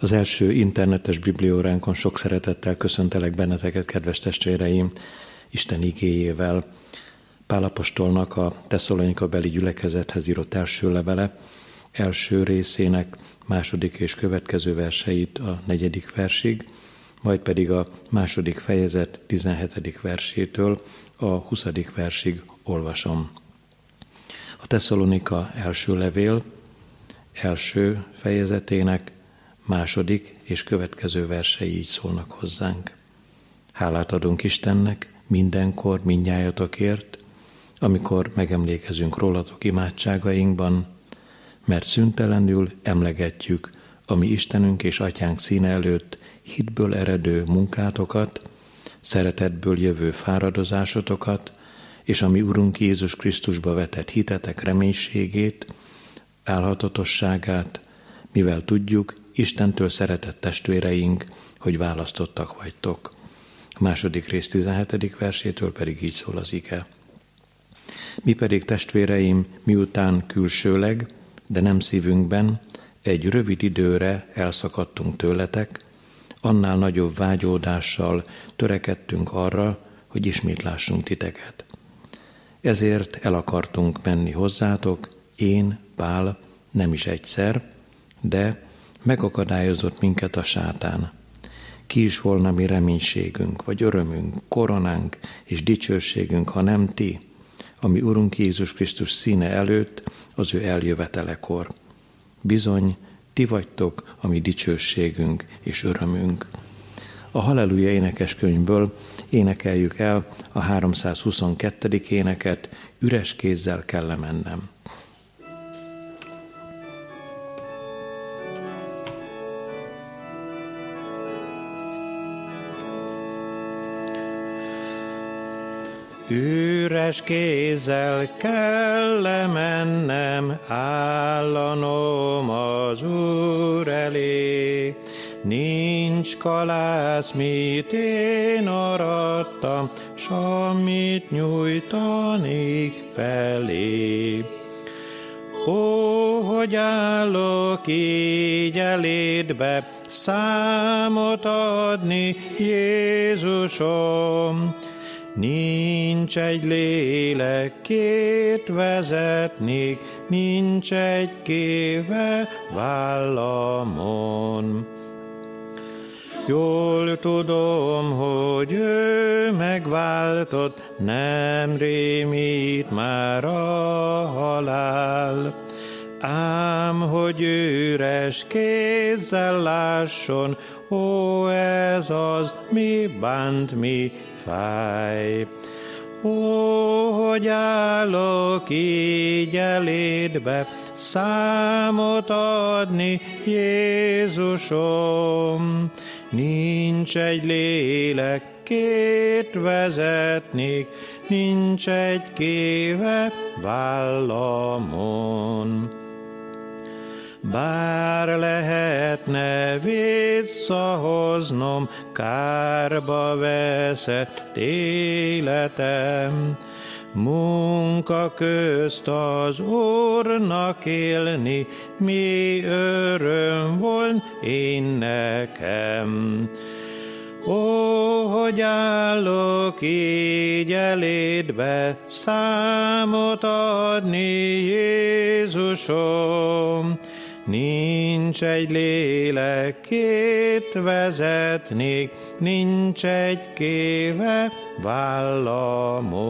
Az első internetes biblióránkon sok szeretettel köszöntelek benneteket, kedves testvéreim, Isten igéjével. Pálapostolnak a Tesszalonika beli gyülekezethez írott első levele, első részének második és következő verseit a negyedik versig, majd pedig a második fejezet 17. versétől a 20. versig olvasom. A Tesszalonika első levél első fejezetének második és következő versei így szólnak hozzánk. Hálát adunk Istennek mindenkor mindnyájatokért, amikor megemlékezünk rólatok imádságainkban, mert szüntelenül emlegetjük a mi Istenünk és Atyánk színe előtt hitből eredő munkátokat, szeretetből jövő fáradozásotokat, és a mi Urunk Jézus Krisztusba vetett hitetek reménységét, álhatatosságát, mivel tudjuk, Istentől szeretett testvéreink, hogy választottak vagytok. A második rész 17. versétől pedig így szól az ige. Mi pedig testvéreim, miután külsőleg, de nem szívünkben, egy rövid időre elszakadtunk tőletek, annál nagyobb vágyódással törekedtünk arra, hogy ismét lássunk titeket. Ezért el akartunk menni hozzátok, én, Pál, nem is egyszer, de megakadályozott minket a sátán. Ki is volna mi reménységünk, vagy örömünk, koronánk és dicsőségünk, ha nem ti, ami Urunk Jézus Krisztus színe előtt, az ő eljövetelekor. Bizony, ti vagytok a mi dicsőségünk és örömünk. A Halleluja énekeskönyvből énekeljük el a 322. éneket, üres kézzel kell mennem. Üres kézzel kell mennem, állanom az Úr elé. Nincs kalász, mit én arattam, s amit nyújtanék felé. Ó, hogy állok így elédbe, számot adni, Jézusom, Nincs egy lélek, két vezetnék, nincs egy kéve vállamon. Jól tudom, hogy ő megváltott, nem rémít már a halál. Ám hogy üres kézzel lásson, ó, ez az, mi bánt, mi fáj. Ó, hogy állok így elédbe, számot adni, Jézusom. Nincs egy lélek, két vezetnék, nincs egy kéve vállamon. Bár lehetne visszahoznom kárba veszett életem, Munka közt az Úrnak élni, mi öröm volt én nekem. Ó, hogy állok így elédbe, számot adni Jézusom, Nincs egy lélek, két vezetnék, nincs egy kéve vállamon.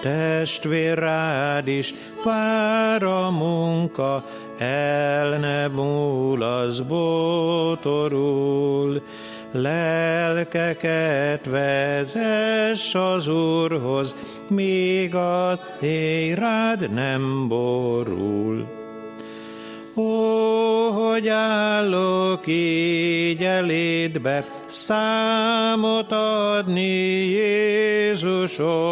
Testvér rád is pár a munka, el ne múl az bótorul, lelkeket vezess az Úrhoz, míg az éj rád nem borul. Ó, hogy állok így elédbe, számot adni Jézusom,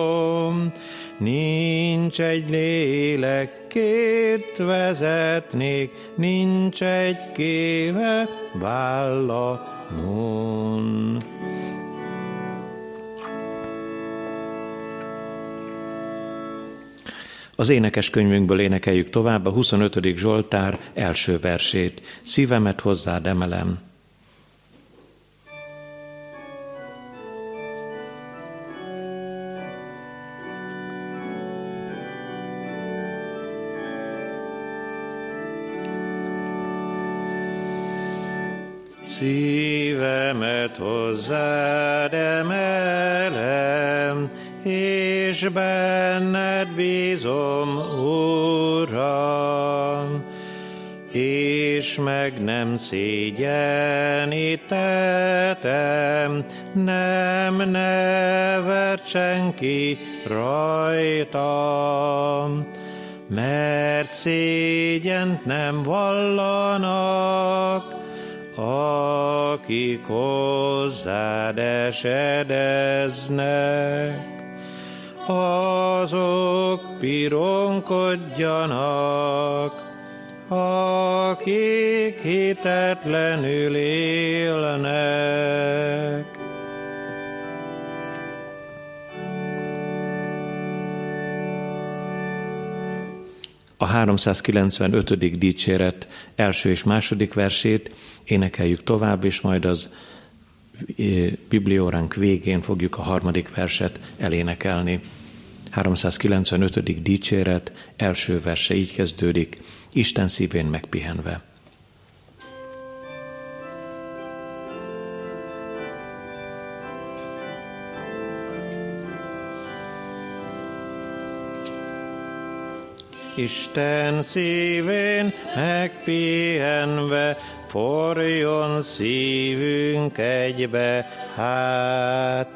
Nincs egy lélek, két vezetnék, nincs egy kéve vállamon. Az énekes könyvünkből énekeljük tovább a 25. Zsoltár első versét. Szívemet hozzád emelem, Szívemet hozzád emelem, és benned bízom, Uram, és meg nem szégyenítetem, nem nevert senki rajtam, mert szégyent nem vallanak, akik hozzád esedeznek, azok pironkodjanak, akik hitetlenül élnek. 395. dicséret első és második versét énekeljük tovább, és majd az biblióránk végén fogjuk a harmadik verset elénekelni. 395. dicséret első verse így kezdődik, Isten szívén megpihenve. Isten szívén megpihenve, forjon szívünk egybe, hát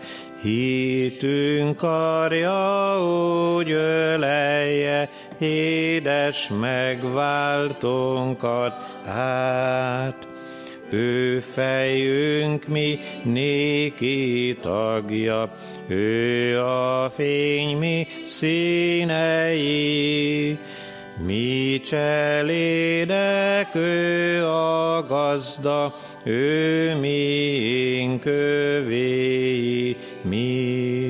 hitünk karja úgy ölelje, édes megváltónkat át. Ő fejünk mi néki tagja, ő a fény mi színei, mi cselédek, ő a gazda, ő miénk övéi, mi.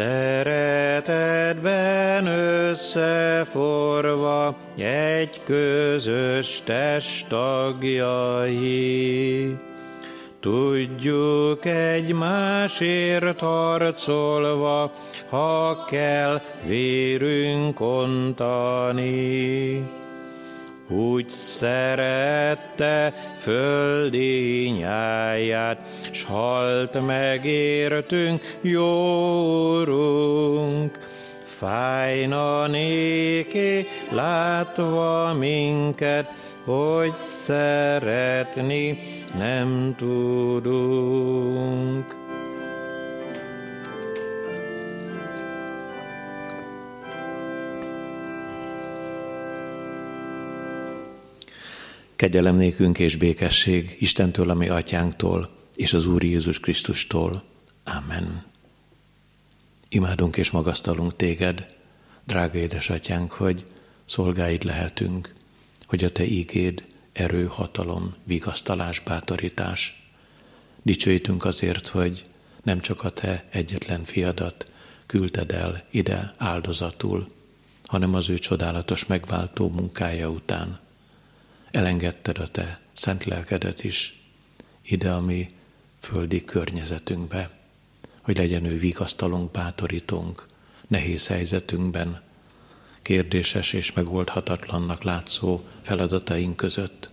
Szeretetben összeforva egy közös test. Tudjuk egymásért harcolva, ha kell vérünk ontani. Úgy szerette földi nyáját, s halt megértünk, jórunk. Fájna néki, látva minket, hogy szeretni nem tudunk. Kegyelem nékünk és békesség Istentől, ami atyánktól, és az Úr Jézus Krisztustól. Amen. Imádunk és magasztalunk téged, drága édesatyánk, hogy szolgáid lehetünk, hogy a te ígéd erő, hatalom, vigasztalás, bátorítás. Dicsőítünk azért, hogy nem csak a te egyetlen fiadat küldted el ide áldozatul, hanem az ő csodálatos megváltó munkája után. Elengedted a te szent lelkedet is ide a mi földi környezetünkbe, hogy legyen ő vigasztalunk, bátorítunk, nehéz helyzetünkben, kérdéses és megoldhatatlannak látszó feladataink között.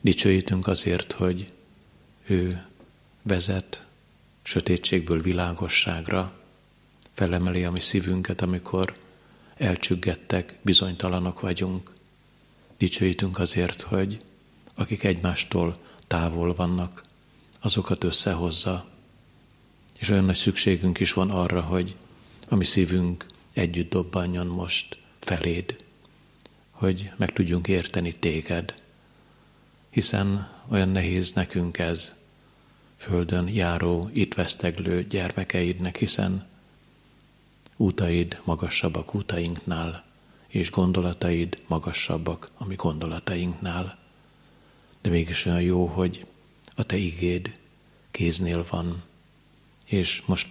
Dicsőítünk azért, hogy ő vezet sötétségből világosságra, felemeli a mi szívünket, amikor elcsüggettek, bizonytalanok vagyunk. Dicsőítünk azért, hogy akik egymástól távol vannak, azokat összehozza. És olyan nagy szükségünk is van arra, hogy a mi szívünk együtt dobbanjon most feléd, hogy meg tudjunk érteni téged, hiszen olyan nehéz nekünk ez, földön járó, itt veszteglő gyermekeidnek, hiszen útaid magasabbak útainknál, és gondolataid magasabbak a mi gondolatainknál. De mégis olyan jó, hogy a te igéd kéznél van, és most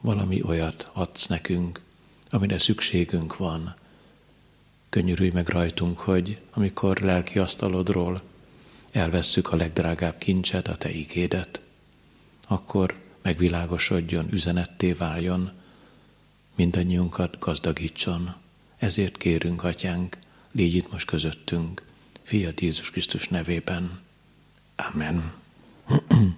valami olyat adsz nekünk, amire szükségünk van. Könyörülj meg rajtunk, hogy amikor lelki asztalodról elvesszük a legdrágább kincset, a Te ígédet, akkor megvilágosodjon, üzenetté váljon, mindannyiunkat gazdagítson. Ezért kérünk, Atyánk, légy itt most közöttünk, Fiat Jézus Krisztus nevében. Amen.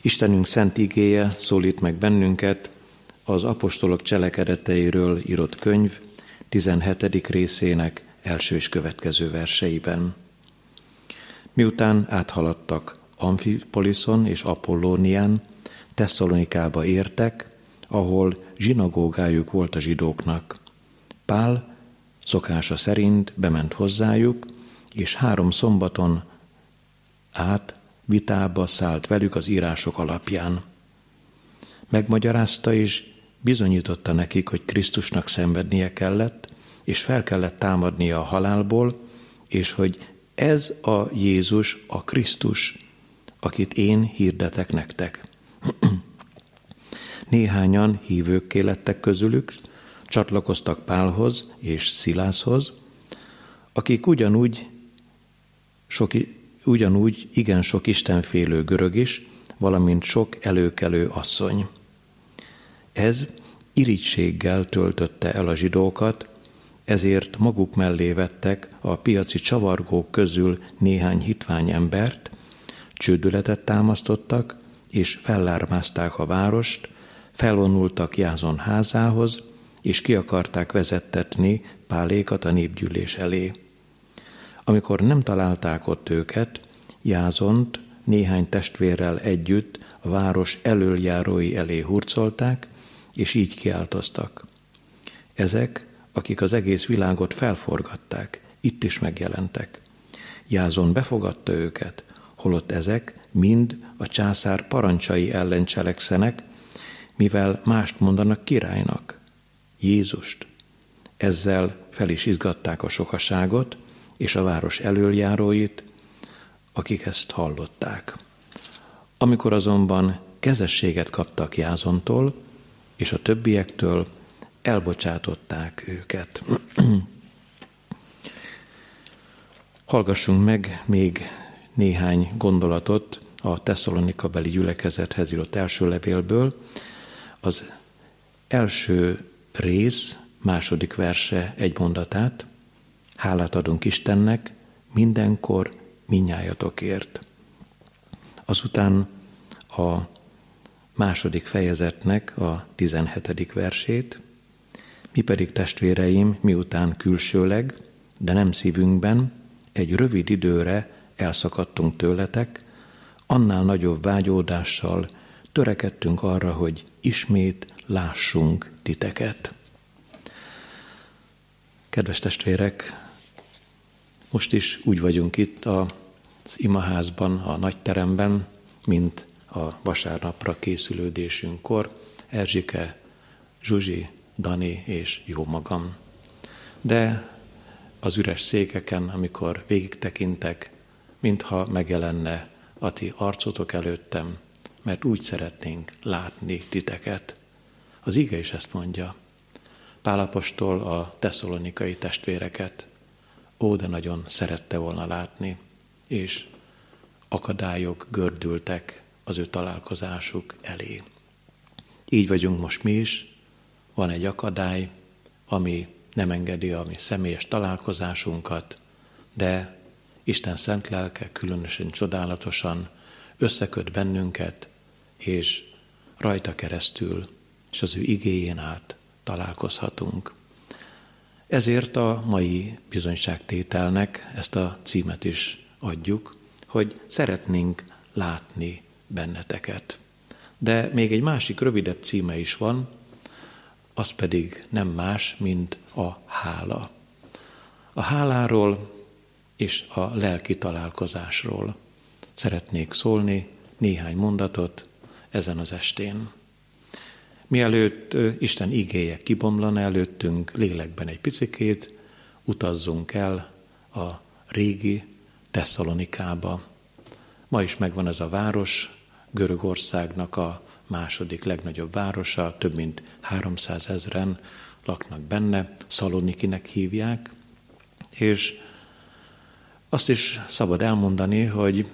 Istenünk szent igéje szólít meg bennünket az apostolok cselekedeteiről írott könyv 17. részének első és következő verseiben. Miután áthaladtak Amfipoliszon és Apollónián, Tesszalonikába értek, ahol zsinagógájuk volt a zsidóknak. Pál szokása szerint bement hozzájuk, és három szombaton át vitába szállt velük az írások alapján. Megmagyarázta és bizonyította nekik, hogy Krisztusnak szenvednie kellett, és fel kellett támadnia a halálból, és hogy ez a Jézus, a Krisztus, akit én hirdetek nektek. Néhányan hívőkké lettek közülük, csatlakoztak Pálhoz és Szilászhoz, akik ugyanúgy sok, ugyanúgy igen sok istenfélő görög is, valamint sok előkelő asszony. Ez irigységgel töltötte el a zsidókat, ezért maguk mellé vettek a piaci csavargók közül néhány hitvány embert, csődületet támasztottak, és fellármázták a várost, felvonultak Jázon házához, és ki akarták vezettetni Pálékat a népgyűlés elé. Amikor nem találták ott őket, Jázont néhány testvérrel együtt a város elöljárói elé hurcolták, és így kiáltoztak. Ezek, akik az egész világot felforgatták, itt is megjelentek. Jázon befogadta őket, holott ezek mind a császár parancsai ellen cselekszenek, mivel mást mondanak királynak, Jézust. Ezzel fel is izgatták a sokaságot és a város elöljáróit, akik ezt hallották. Amikor azonban kezességet kaptak Jázontól és a többiektől, elbocsátották őket. Hallgassunk meg még néhány gondolatot a Tesszalonika beli gyülekezethez írott első levélből. Az első rész, második verse egy mondatát. Hálát adunk Istennek mindenkor minnyájatokért. Azután a második fejezetnek a 17. versét, mi pedig testvéreim, miután külsőleg, de nem szívünkben, egy rövid időre elszakadtunk tőletek, annál nagyobb vágyódással törekedtünk arra, hogy ismét lássunk titeket. Kedves testvérek, most is úgy vagyunk itt az imaházban, a nagyteremben, mint a vasárnapra készülődésünkkor. Erzsike, Zsuzsi, Dani és jó magam. De az üres székeken, amikor végig tekintek, mintha megjelenne a ti arcotok előttem, mert úgy szeretnénk látni titeket. Az ige is ezt mondja. Pálapostól a tesszalonikai testvéreket ó, de nagyon szerette volna látni, és akadályok gördültek az ő találkozásuk elé. Így vagyunk most mi is, van egy akadály, ami nem engedi a mi személyes találkozásunkat, de Isten szent lelke különösen csodálatosan összeköt bennünket, és rajta keresztül, és az ő igéjén át találkozhatunk. Ezért a mai bizonyságtételnek ezt a címet is adjuk, hogy szeretnénk látni benneteket. De még egy másik rövidebb címe is van, az pedig nem más, mint a hála. A háláról és a lelki találkozásról szeretnék szólni néhány mondatot ezen az estén. Mielőtt Isten igéje kibomlan előttünk lélekben egy picikét, utazzunk el a régi Tesszalonikába. Ma is megvan ez a város, Görögországnak a második legnagyobb városa, több mint 300 ezeren laknak benne, Szalonikinek hívják, és azt is szabad elmondani, hogy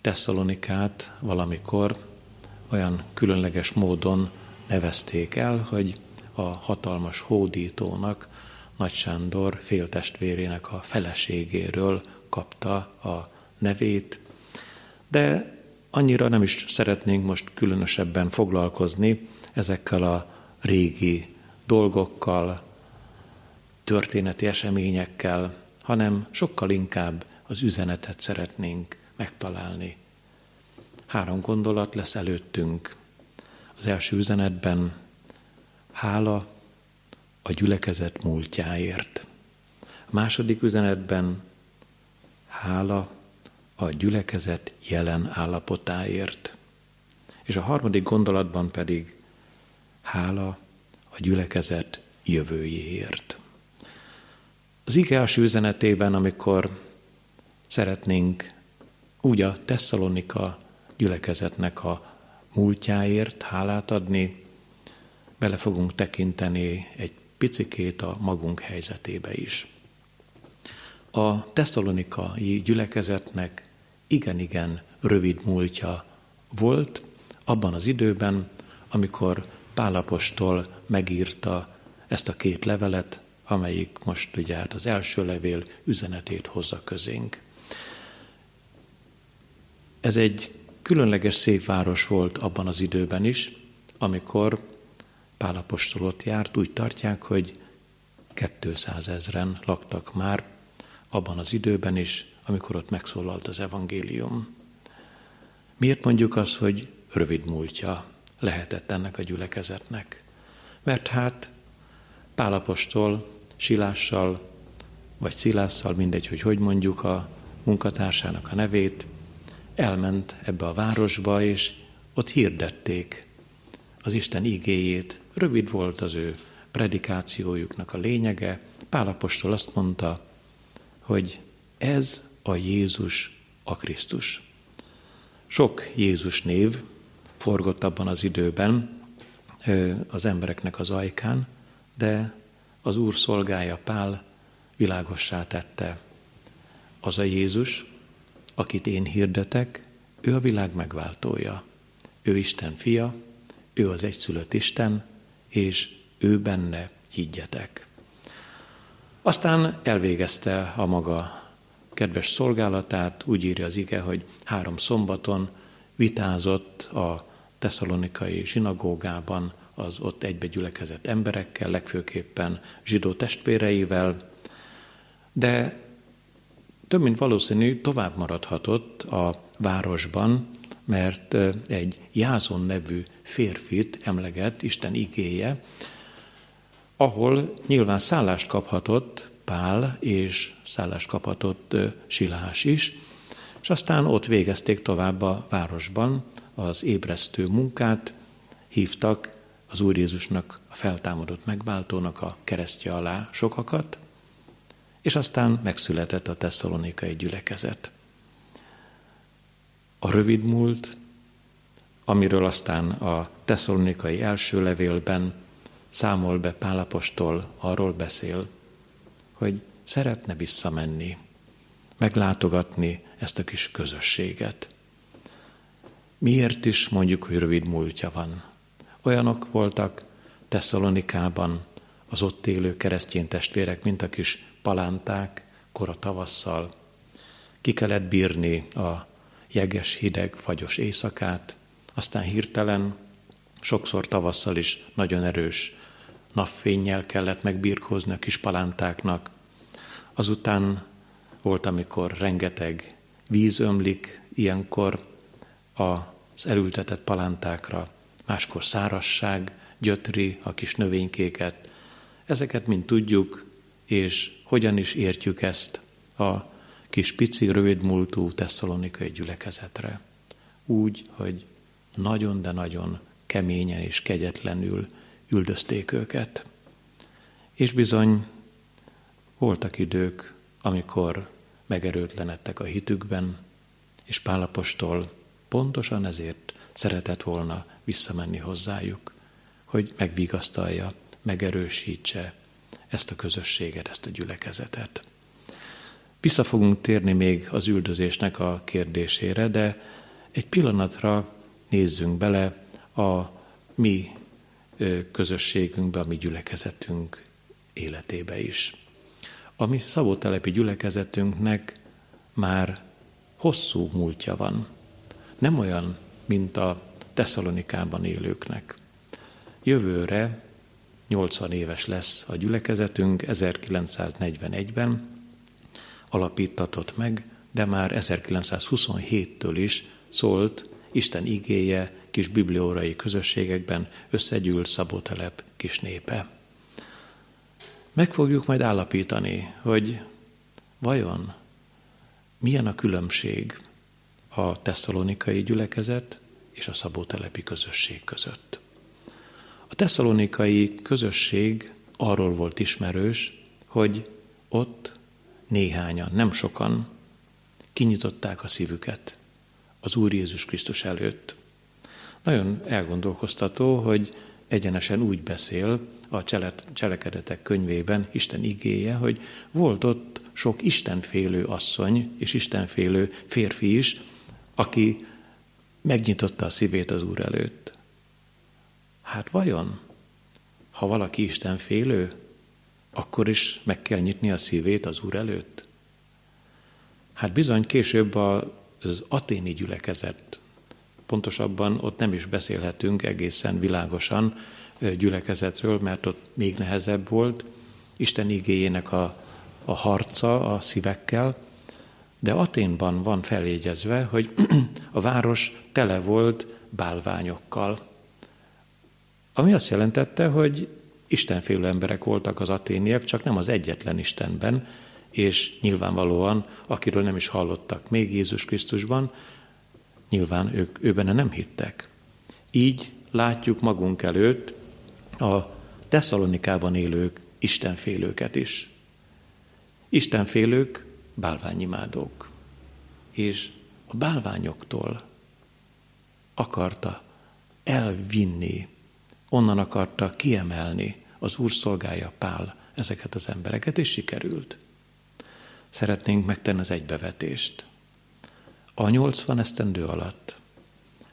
Tesszalonikát valamikor olyan különleges módon nevezték el, hogy a hatalmas hódítónak, Nagy Sándor féltestvérének a feleségéről kapta a nevét, de annyira nem is szeretnénk most különösebben foglalkozni ezekkel a régi dolgokkal, történeti eseményekkel, hanem sokkal inkább az üzenetet szeretnénk megtalálni. Három gondolat lesz előttünk. Az első üzenetben hála a gyülekezet múltjáért. A második üzenetben hála a gyülekezet jelen állapotáért. És a harmadik gondolatban pedig hála a gyülekezet jövőjéért. Az ige első üzenetében, amikor szeretnénk úgy a Tesszalonika gyülekezetnek a múltjáért hálát adni, bele fogunk tekinteni egy picikét a magunk helyzetébe is. A tesszalonikai gyülekezetnek igen-igen rövid múltja volt abban az időben, amikor Pálapostól megírta ezt a két levelet, amelyik most ugye hát az első levél üzenetét hozza közénk. Ez egy különleges szép város volt abban az időben is, amikor Pálapostól ott járt, úgy tartják, hogy 200 ezeren laktak már abban az időben is, amikor ott megszólalt az evangélium. Miért mondjuk azt, hogy rövid múltja lehetett ennek a gyülekezetnek? Mert hát Pálapostól Silással vagy Szilásszal, mindegy, hogy hogy mondjuk a munkatársának a nevét, elment ebbe a városba, és ott hirdették az Isten igéjét. Rövid volt az ő predikációjuknak a lényege. Pálapostól azt mondta, hogy ez a Jézus a Krisztus. Sok Jézus név forgott abban az időben az embereknek az ajkán, de az Úr szolgája Pál világossá tette. Az a Jézus, akit én hirdetek, ő a világ megváltója. Ő Isten fia, ő az egyszülött Isten, és ő benne higgyetek. Aztán elvégezte a maga kedves szolgálatát, úgy írja az ige, hogy három szombaton vitázott a tesszalonikai zsinagógában az ott egybegyülekezett emberekkel, legfőképpen zsidó testvéreivel, de több mint valószínű tovább maradhatott a városban, mert egy Jázon nevű férfit emleget Isten igéje, ahol nyilván szállást kaphatott Pál, és szállást kaphatott Silás is, és aztán ott végezték tovább a városban az ébresztő munkát, hívtak az Úr Jézusnak, a feltámadott megváltónak a keresztje alá sokakat, és aztán megszületett a tesszalonikai gyülekezet. A rövid múlt, amiről aztán a tesszalonikai első levélben számol be Pálapostól, arról beszél, hogy szeretne visszamenni, meglátogatni ezt a kis közösséget. Miért is mondjuk, hogy rövid múltja van? Olyanok voltak Tesszalonikában az ott élő keresztény testvérek, mint a kis palánták, kora tavasszal. Ki kellett bírni a jeges, hideg, fagyos éjszakát, aztán hirtelen, sokszor tavasszal is nagyon erős napfénnyel kellett megbírkozni a kis palántáknak. Azután volt, amikor rengeteg víz ömlik, ilyenkor az elültetett palántákra, máskor szárasság gyötri a kis növénykéket. Ezeket mind tudjuk, és hogyan is értjük ezt a kis pici, rövidmúltú tesszalonikai gyülekezetre. Úgy, hogy nagyon, de nagyon keményen és kegyetlenül üldözték őket. És bizony voltak idők, amikor megerőtlenedtek a hitükben, és Pálapostól pontosan ezért szeretett volna visszamenni hozzájuk, hogy megvigasztalja, megerősítse ezt a közösséget, ezt a gyülekezetet. Vissza fogunk térni még az üldözésnek a kérdésére, de egy pillanatra nézzünk bele a mi közösségünkbe, a mi gyülekezetünk életébe is. A mi szabótelepi gyülekezetünknek már hosszú múltja van. Nem olyan, mint a Tesszalonikában élőknek. Jövőre 80 éves lesz a gyülekezetünk, 1941-ben alapítatott meg, de már 1927-től is szólt Isten igéje kis bibliórai közösségekben összegyűlt Szabótelep kis népe. Meg fogjuk majd állapítani, hogy vajon milyen a különbség a tesszalonikai gyülekezet és a szabótelepi közösség között. A tesszalonikai közösség arról volt ismerős, hogy ott néhányan, nem sokan kinyitották a szívüket az Úr Jézus Krisztus előtt. Nagyon elgondolkoztató, hogy egyenesen úgy beszél a cselekedetek könyvében Isten igéje, hogy volt ott sok istenfélő asszony és istenfélő férfi is, aki megnyitotta a szívét az Úr előtt. Hát vajon, ha valaki istenfélő, akkor is meg kell nyitni a szívét az Úr előtt? Hát bizony később az aténi gyülekezet, pontosabban ott nem is beszélhetünk egészen világosan gyülekezetről, mert ott még nehezebb volt, Isten igényének a, a harca a szívekkel, de Aténban van feljegyezve, hogy a város tele volt bálványokkal. Ami azt jelentette, hogy istenfélő emberek voltak az aténiek, csak nem az egyetlen Istenben, és nyilvánvalóan, akiről nem is hallottak még Jézus Krisztusban, nyilván ők őben nem hittek. Így látjuk magunk előtt a Tesszalonikában élők istenfélőket is. Istenfélők bálványimádók. És a bálványoktól akarta elvinni, onnan akarta kiemelni az Úr szolgája Pál ezeket az embereket, és sikerült. Szeretnénk megtenni az egybevetést. A 80 esztendő alatt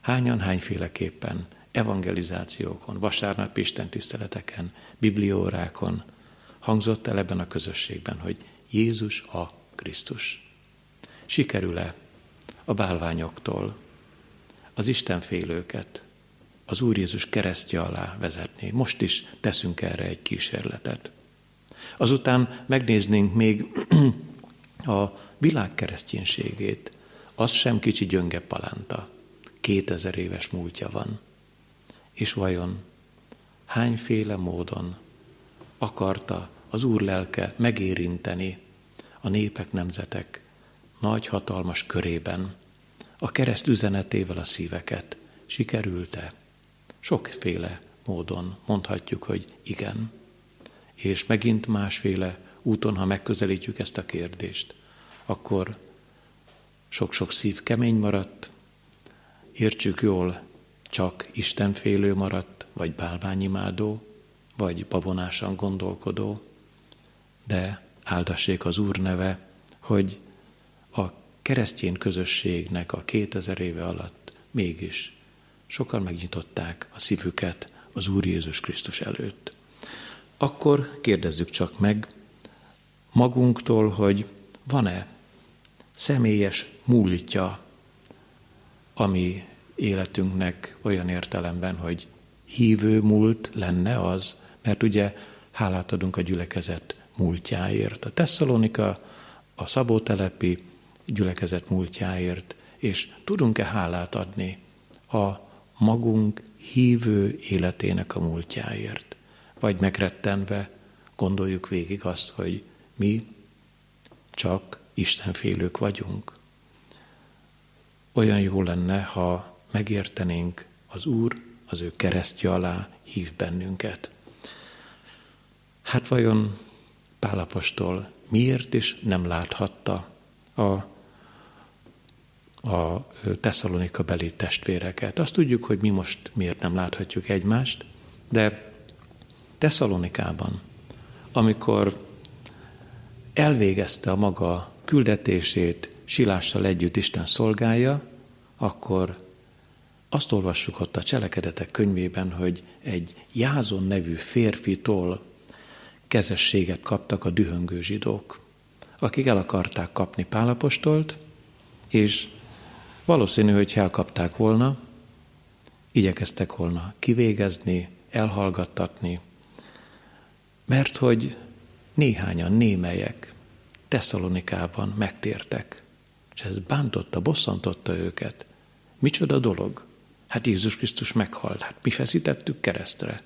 hányan, hányféleképpen evangelizációkon, vasárnap Isten tiszteleteken, bibliórákon hangzott el ebben a közösségben, hogy Jézus a Krisztus. Sikerül-e a bálványoktól az Istenfélőket az Úr Jézus keresztje alá vezetni? Most is teszünk erre egy kísérletet. Azután megnéznénk még a világ kereszténységét. Az sem kicsi gyönge palánta. Kétezer éves múltja van. És vajon hányféle módon akarta az Úr lelke megérinteni a népek, nemzetek nagy hatalmas körében, a kereszt üzenetével a szíveket. Sikerült-e? Sokféle módon mondhatjuk, hogy igen. És megint másféle úton, ha megközelítjük ezt a kérdést, akkor sok-sok szív kemény maradt, értsük jól, csak Istenfélő maradt, vagy bálványimádó, vagy babonásan gondolkodó, de áldassék az Úr neve, hogy a keresztény közösségnek a 2000 éve alatt mégis sokan megnyitották a szívüket az Úr Jézus Krisztus előtt. Akkor kérdezzük csak meg magunktól, hogy van-e személyes múltja, ami életünknek olyan értelemben, hogy hívő múlt lenne az, mert ugye hálát adunk a gyülekezet múltjáért. A Tesszalonika, a Szabótelepi gyülekezet múltjáért, és tudunk-e hálát adni a magunk hívő életének a múltjáért? Vagy megrettenve gondoljuk végig azt, hogy mi csak Istenfélők vagyunk. Olyan jó lenne, ha megértenénk az Úr az ő keresztje alá hív bennünket. Hát vajon Pálapostól miért is nem láthatta a a Tesszalonika beli testvéreket. Azt tudjuk, hogy mi most miért nem láthatjuk egymást, de Tesszalonikában, amikor elvégezte a maga küldetését, Silással együtt Isten szolgálja, akkor azt olvassuk ott a cselekedetek könyvében, hogy egy Jázon nevű férfitól kezességet kaptak a dühöngő zsidók, akik el akarták kapni Pálapostolt, és valószínű, hogy elkapták volna, igyekeztek volna kivégezni, elhallgattatni, mert hogy néhányan némelyek Tesszalonikában megtértek, és ez bántotta, bosszantotta őket. Micsoda dolog? Hát Jézus Krisztus meghalt, hát mi feszítettük keresztre.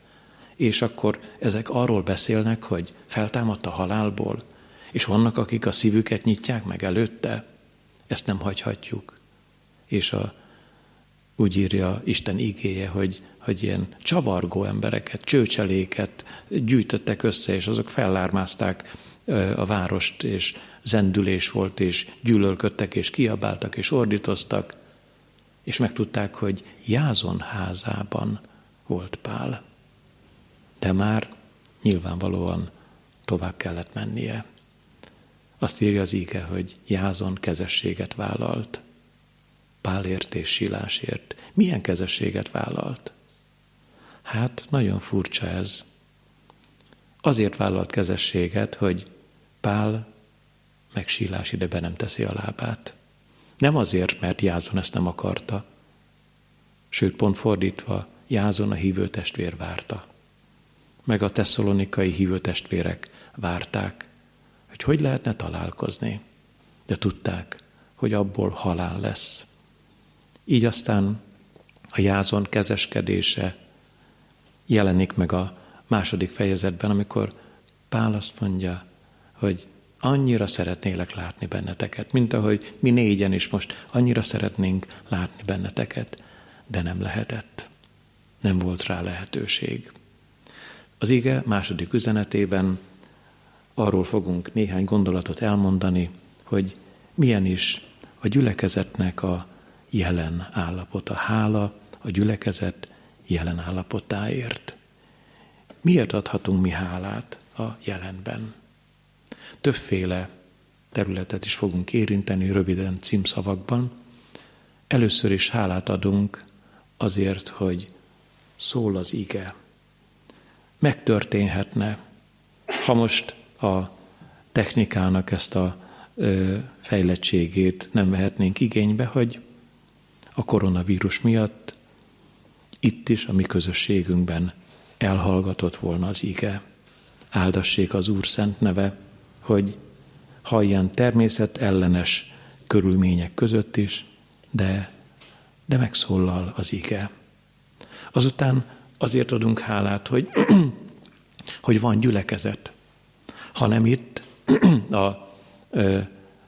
És akkor ezek arról beszélnek, hogy feltámadt a halálból, és vannak, akik a szívüket nyitják meg előtte. Ezt nem hagyhatjuk. És a, úgy írja Isten igéje, hogy, hogy ilyen csavargó embereket, csőcseléket gyűjtöttek össze, és azok fellármázták a várost, és zendülés volt, és gyűlölködtek, és kiabáltak, és ordítoztak, és megtudták, hogy Jázon házában volt Pál. De már nyilvánvalóan tovább kellett mennie. Azt írja az íge, hogy Jázon kezességet vállalt. Pálért és Silásért. Milyen kezességet vállalt? Hát nagyon furcsa ez. Azért vállalt kezességet, hogy Pál meg Silás ide be nem teszi a lábát. Nem azért, mert Jázon ezt nem akarta, sőt, pont fordítva, Jázon a hívő testvér várta. Meg a tesszalonikai hívő testvérek várták, hogy hogy lehetne találkozni, de tudták, hogy abból halál lesz. Így aztán a Jázon kezeskedése jelenik meg a második fejezetben, amikor Pál azt mondja, hogy annyira szeretnélek látni benneteket, mint ahogy mi négyen is most annyira szeretnénk látni benneteket, de nem lehetett. Nem volt rá lehetőség. Az ige második üzenetében arról fogunk néhány gondolatot elmondani, hogy milyen is a gyülekezetnek a jelen állapota, hála a gyülekezet jelen állapotáért. Miért adhatunk mi hálát a jelenben? többféle területet is fogunk érinteni röviden címszavakban. Először is hálát adunk azért, hogy szól az ige. Megtörténhetne, ha most a technikának ezt a fejlettségét nem vehetnénk igénybe, hogy a koronavírus miatt itt is a mi közösségünkben elhallgatott volna az ige. Áldassék az Úr szent neve, hogy ha ilyen természet ellenes körülmények között is, de, de megszólal az ige. Azután azért adunk hálát, hogy, hogy van gyülekezet. Ha nem itt, a ö,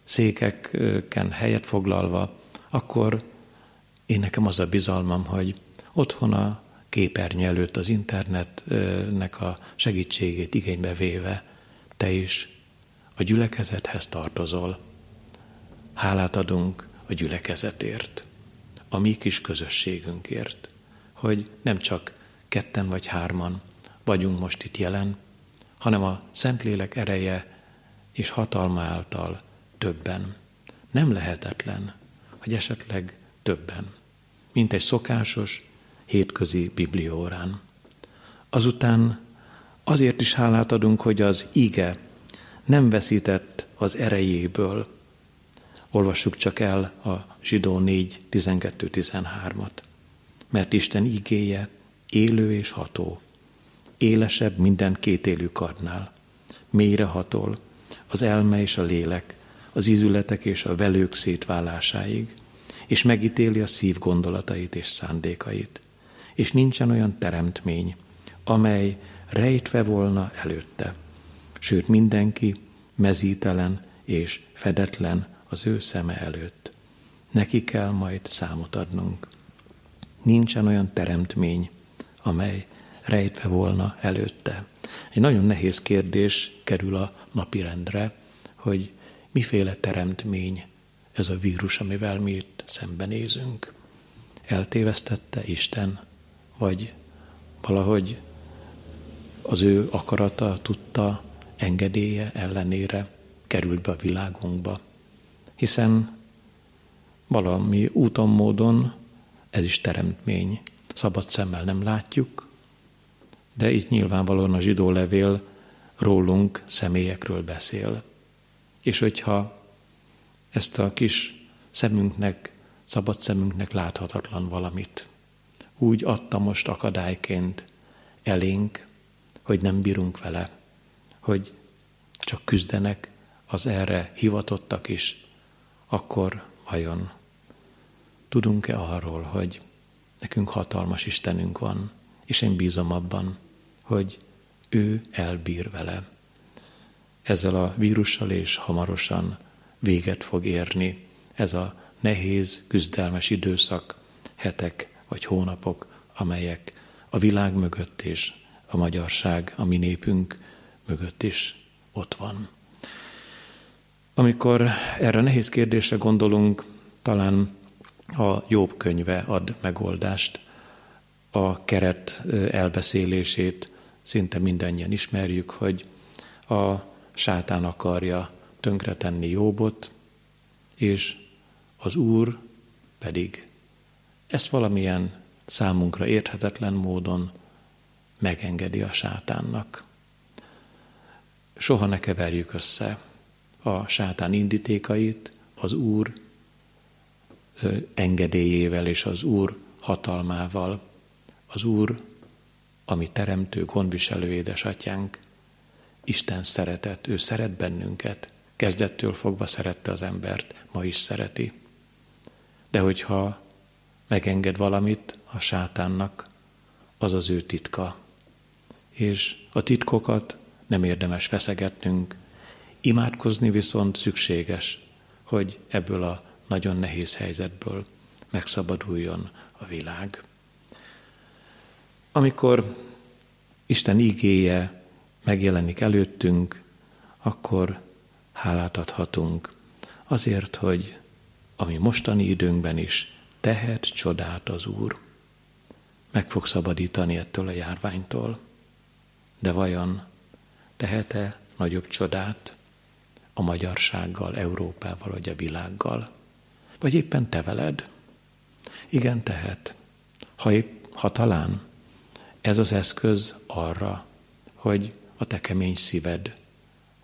székeken helyet foglalva, akkor én nekem az a bizalmam, hogy otthon a képernyő előtt az internetnek a segítségét igénybe véve te is a gyülekezethez tartozol. Hálát adunk a gyülekezetért, a mi kis közösségünkért, hogy nem csak ketten vagy hárman vagyunk most itt jelen, hanem a Szentlélek ereje és hatalma által többen. Nem lehetetlen, hogy esetleg többen, mint egy szokásos, hétközi bibliórán. Azután azért is hálát adunk, hogy az ige nem veszített az erejéből. Olvassuk csak el a zsidó 4, 12-13-at. Mert Isten igéje élő és ható, élesebb minden kétélű karnál, mélyre hatol, az elme és a lélek, az ízületek és a velők szétválásáig, és megítéli a szív gondolatait és szándékait. És nincsen olyan teremtmény, amely rejtve volna előtte, sőt mindenki mezítelen és fedetlen az ő szeme előtt. Neki kell majd számot adnunk. Nincsen olyan teremtmény, amely rejtve volna előtte. Egy nagyon nehéz kérdés kerül a napirendre, hogy miféle teremtmény ez a vírus, amivel mi itt szembenézünk? Eltévesztette Isten, vagy valahogy az ő akarata, tudta, engedélye ellenére került be a világunkba. Hiszen valami úton, módon ez is teremtmény. Szabad szemmel nem látjuk, de itt nyilvánvalóan a zsidó levél rólunk, személyekről beszél. És hogyha ezt a kis szemünknek, szabad szemünknek láthatatlan valamit úgy adta most akadályként elénk, hogy nem bírunk vele, hogy csak küzdenek az erre hivatottak is, akkor vajon tudunk-e arról, hogy nekünk hatalmas Istenünk van, és én bízom abban, hogy ő elbír vele. Ezzel a vírussal és hamarosan véget fog érni ez a nehéz, küzdelmes időszak, hetek vagy hónapok, amelyek a világ mögött és a magyarság, a mi népünk mögött is ott van. Amikor erre a nehéz kérdésre gondolunk, talán a Jobb könyve ad megoldást, a keret elbeszélését szinte mindannyian ismerjük, hogy a sátán akarja tönkretenni Jobbot, és az Úr pedig ezt valamilyen számunkra érthetetlen módon megengedi a sátánnak. Soha ne keverjük össze a sátán indítékait az Úr engedélyével és az Úr hatalmával. Az Úr, ami teremtő, gondviselő édesatyánk, Isten szeretet, ő szeret bennünket, kezdettől fogva szerette az embert, ma is szereti. De hogyha megenged valamit a sátánnak, az az ő titka. És a titkokat nem érdemes feszegetnünk, imádkozni viszont szükséges, hogy ebből a nagyon nehéz helyzetből megszabaduljon a világ. Amikor Isten ígéje megjelenik előttünk, akkor hálát adhatunk azért, hogy ami mostani időnkben is tehet csodát az Úr. Meg fog szabadítani ettől a járványtól. De vajon tehet-e nagyobb csodát a magyarsággal, Európával vagy a világgal? Vagy éppen te veled? Igen, tehet. Ha, épp, ha talán ez az eszköz arra, hogy a te kemény szíved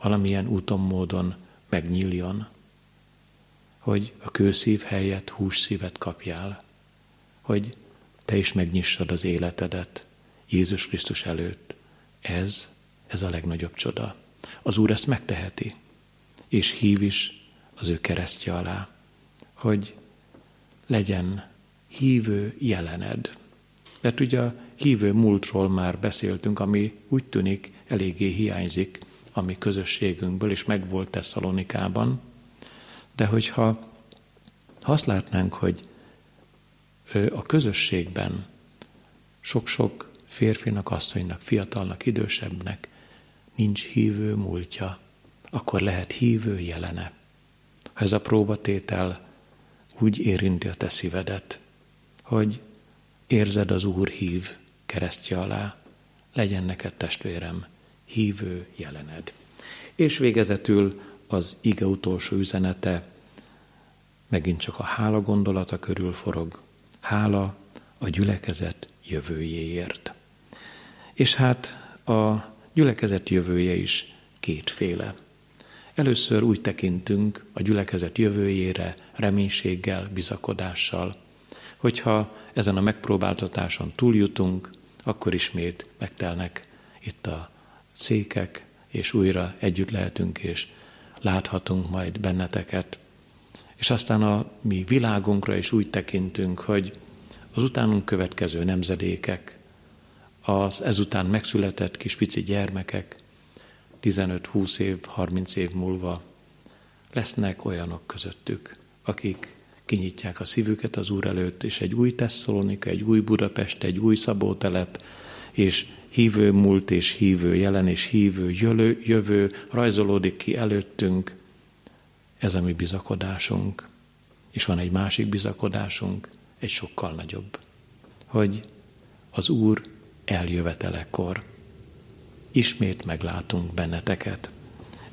valamilyen úton, módon megnyíljon, hogy a kőszív helyett hússzívet kapjál, hogy te is megnyissad az életedet Jézus Krisztus előtt. Ez, ez a legnagyobb csoda. Az Úr ezt megteheti, és hív is az ő keresztje alá, hogy legyen hívő jelened. Mert ugye a hívő múltról már beszéltünk, ami úgy tűnik eléggé hiányzik a mi közösségünkből, és megvolt Tesszalonikában, de hogyha ha azt látnánk, hogy a közösségben sok-sok férfinak, asszonynak, fiatalnak, idősebbnek nincs hívő múltja, akkor lehet hívő jelene. Ha ez a próbatétel úgy érinti a te szívedet, hogy érzed az Úr hív keresztje alá, legyen neked testvérem hívő jelened. És végezetül az ige utolsó üzenete megint csak a hála gondolata körül forog. Hála a gyülekezet jövőjéért. És hát a gyülekezet jövője is kétféle. Először úgy tekintünk a gyülekezet jövőjére reménységgel, bizakodással, hogyha ezen a megpróbáltatáson túljutunk, akkor ismét megtelnek itt a székek, és újra együtt lehetünk, és láthatunk majd benneteket. És aztán a mi világunkra is úgy tekintünk, hogy az utánunk következő nemzedékek, az ezután megszületett kis pici gyermekek 15-20 év, 30 év múlva lesznek olyanok közöttük, akik kinyitják a szívüket az Úr előtt, és egy új Tesszalonika, egy új Budapest, egy új Szabótelep, és hívő múlt és hívő jelen és hívő jövő, jövő rajzolódik ki előttünk. Ez a mi bizakodásunk. És van egy másik bizakodásunk, egy sokkal nagyobb, hogy az Úr eljövetelekor ismét meglátunk benneteket.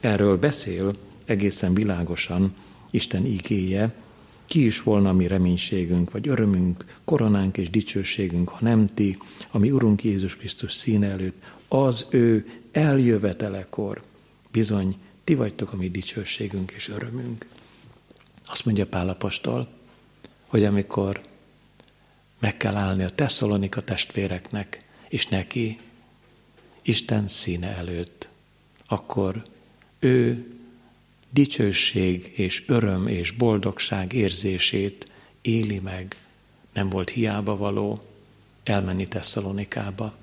Erről beszél egészen világosan Isten igéje, ki is volna mi reménységünk, vagy örömünk, koronánk és dicsőségünk, ha nem ti, ami Urunk Jézus Krisztus színe előtt, az ő eljövetelekor. Bizony, ti vagytok a mi dicsőségünk és örömünk. Azt mondja Pálapostól, hogy amikor meg kell állni a Tesszalonika testvéreknek, és neki, Isten színe előtt, akkor ő dicsőség és öröm és boldogság érzését éli meg. Nem volt hiába való elmenni Tesszalonikába.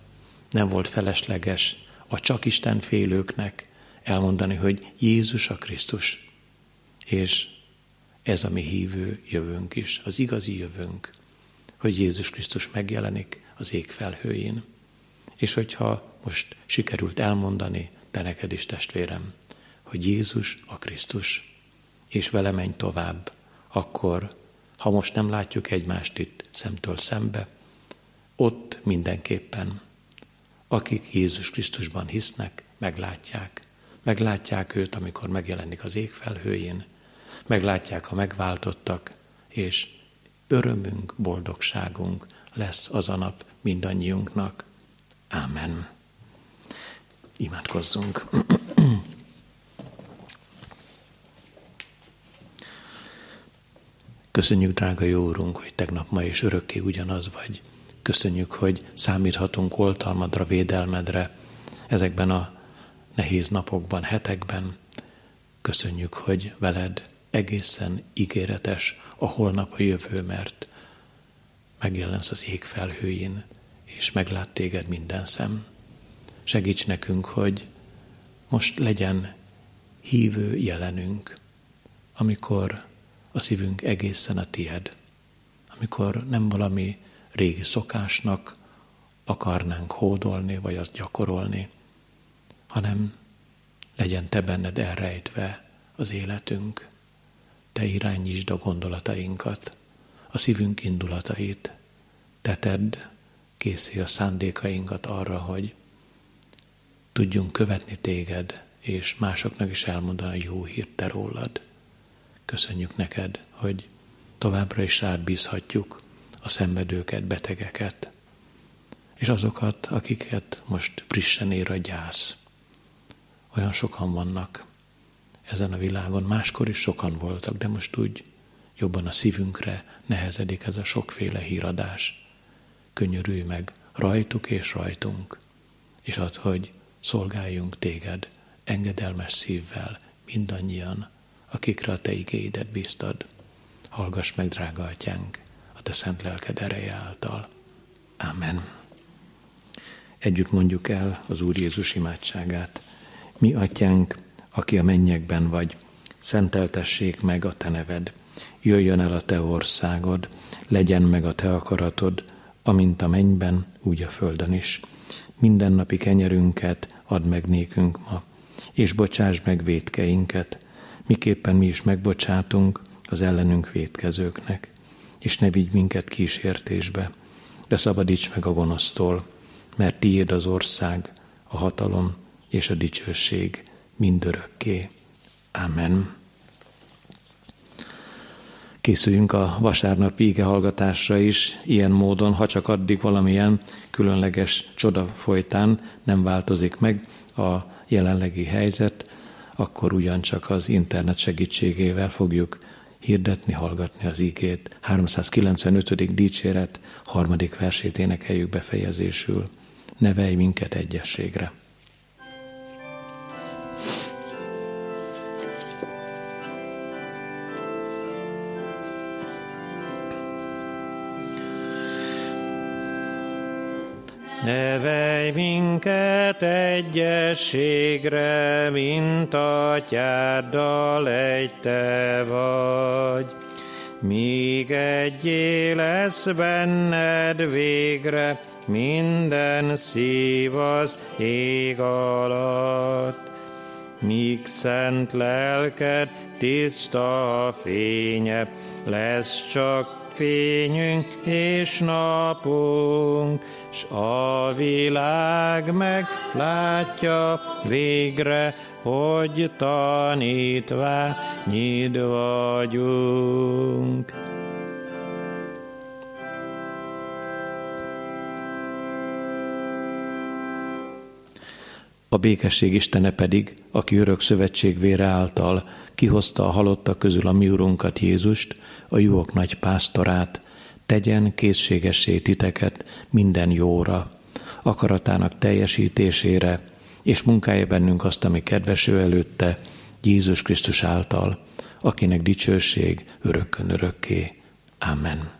Nem volt felesleges a csak Isten félőknek elmondani, hogy Jézus a Krisztus. És ez a mi hívő jövőnk is, az igazi jövőnk, hogy Jézus Krisztus megjelenik az ég felhőjén. És hogyha most sikerült elmondani, te neked is testvérem, hogy Jézus a Krisztus, és vele menj tovább, akkor, ha most nem látjuk egymást itt szemtől szembe, ott mindenképpen, akik Jézus Krisztusban hisznek, meglátják. Meglátják őt, amikor megjelenik az ég felhőjén, meglátják a megváltottak, és örömünk, boldogságunk lesz az a nap mindannyiunknak. Amen. Imádkozzunk. Köszönjük, drága jó úrunk, hogy tegnap, ma és örökké ugyanaz vagy. Köszönjük, hogy számíthatunk oltalmadra, védelmedre ezekben a nehéz napokban, hetekben. Köszönjük, hogy veled egészen ígéretes a holnap a jövő, mert megjelensz az ég felhőjén, és meglát téged minden szem. Segíts nekünk, hogy most legyen hívő jelenünk, amikor a szívünk egészen a tied, amikor nem valami régi szokásnak akarnánk hódolni, vagy azt gyakorolni, hanem legyen te benned elrejtve az életünk. Te irányítsd a gondolatainkat, a szívünk indulatait. Te tedd készé a szándékainkat arra, hogy tudjunk követni téged, és másoknak is elmondani a jó hírt te rólad. Köszönjük neked, hogy továbbra is rád bízhatjuk a szenvedőket, betegeket, és azokat, akiket most frissen ér a gyász. Olyan sokan vannak ezen a világon, máskor is sokan voltak, de most úgy jobban a szívünkre nehezedik ez a sokféle híradás. Könyörülj meg rajtuk és rajtunk, és add, hogy szolgáljunk téged engedelmes szívvel mindannyian, akikre a te igéidet bíztad. Hallgass meg, drága atyánk, a te szent lelked ereje által. Amen. Együtt mondjuk el az Úr Jézus imádságát. Mi, atyánk, aki a mennyekben vagy, szenteltessék meg a te neved. Jöjjön el a te országod, legyen meg a te akaratod, amint a mennyben, úgy a földön is. Mindennapi kenyerünket add meg nékünk ma, és bocsáss meg védkeinket, miképpen mi is megbocsátunk az ellenünk védkezőknek, és ne vigy minket kísértésbe, de szabadíts meg a gonosztól, mert tiéd az ország, a hatalom és a dicsőség mindörökké. Amen. Készüljünk a vasárnapi ige hallgatásra is, ilyen módon, ha csak addig valamilyen különleges csoda folytán nem változik meg a jelenlegi helyzet, akkor ugyancsak az internet segítségével fogjuk hirdetni, hallgatni az ígét. 395. dicséret harmadik versét énekeljük befejezésül. Nevelj minket egyességre. Nevelj minket egyességre, mint atyáddal egy te vagy. Míg egyé lesz benned végre, minden szív az ég alatt. míg szent lelked tiszta fénye, lesz csak fényünk és napunk, s a világ meglátja végre, hogy tanítványid vagyunk. A békesség Istene pedig, aki örök szövetség vére által kihozta a halottak közül a mi urunkat Jézust, a jók nagy pásztorát, tegyen készségessé titeket minden jóra, akaratának teljesítésére, és munkálja bennünk azt, ami kedves ő előtte, Jézus Krisztus által, akinek dicsőség örökkön örökké. Amen.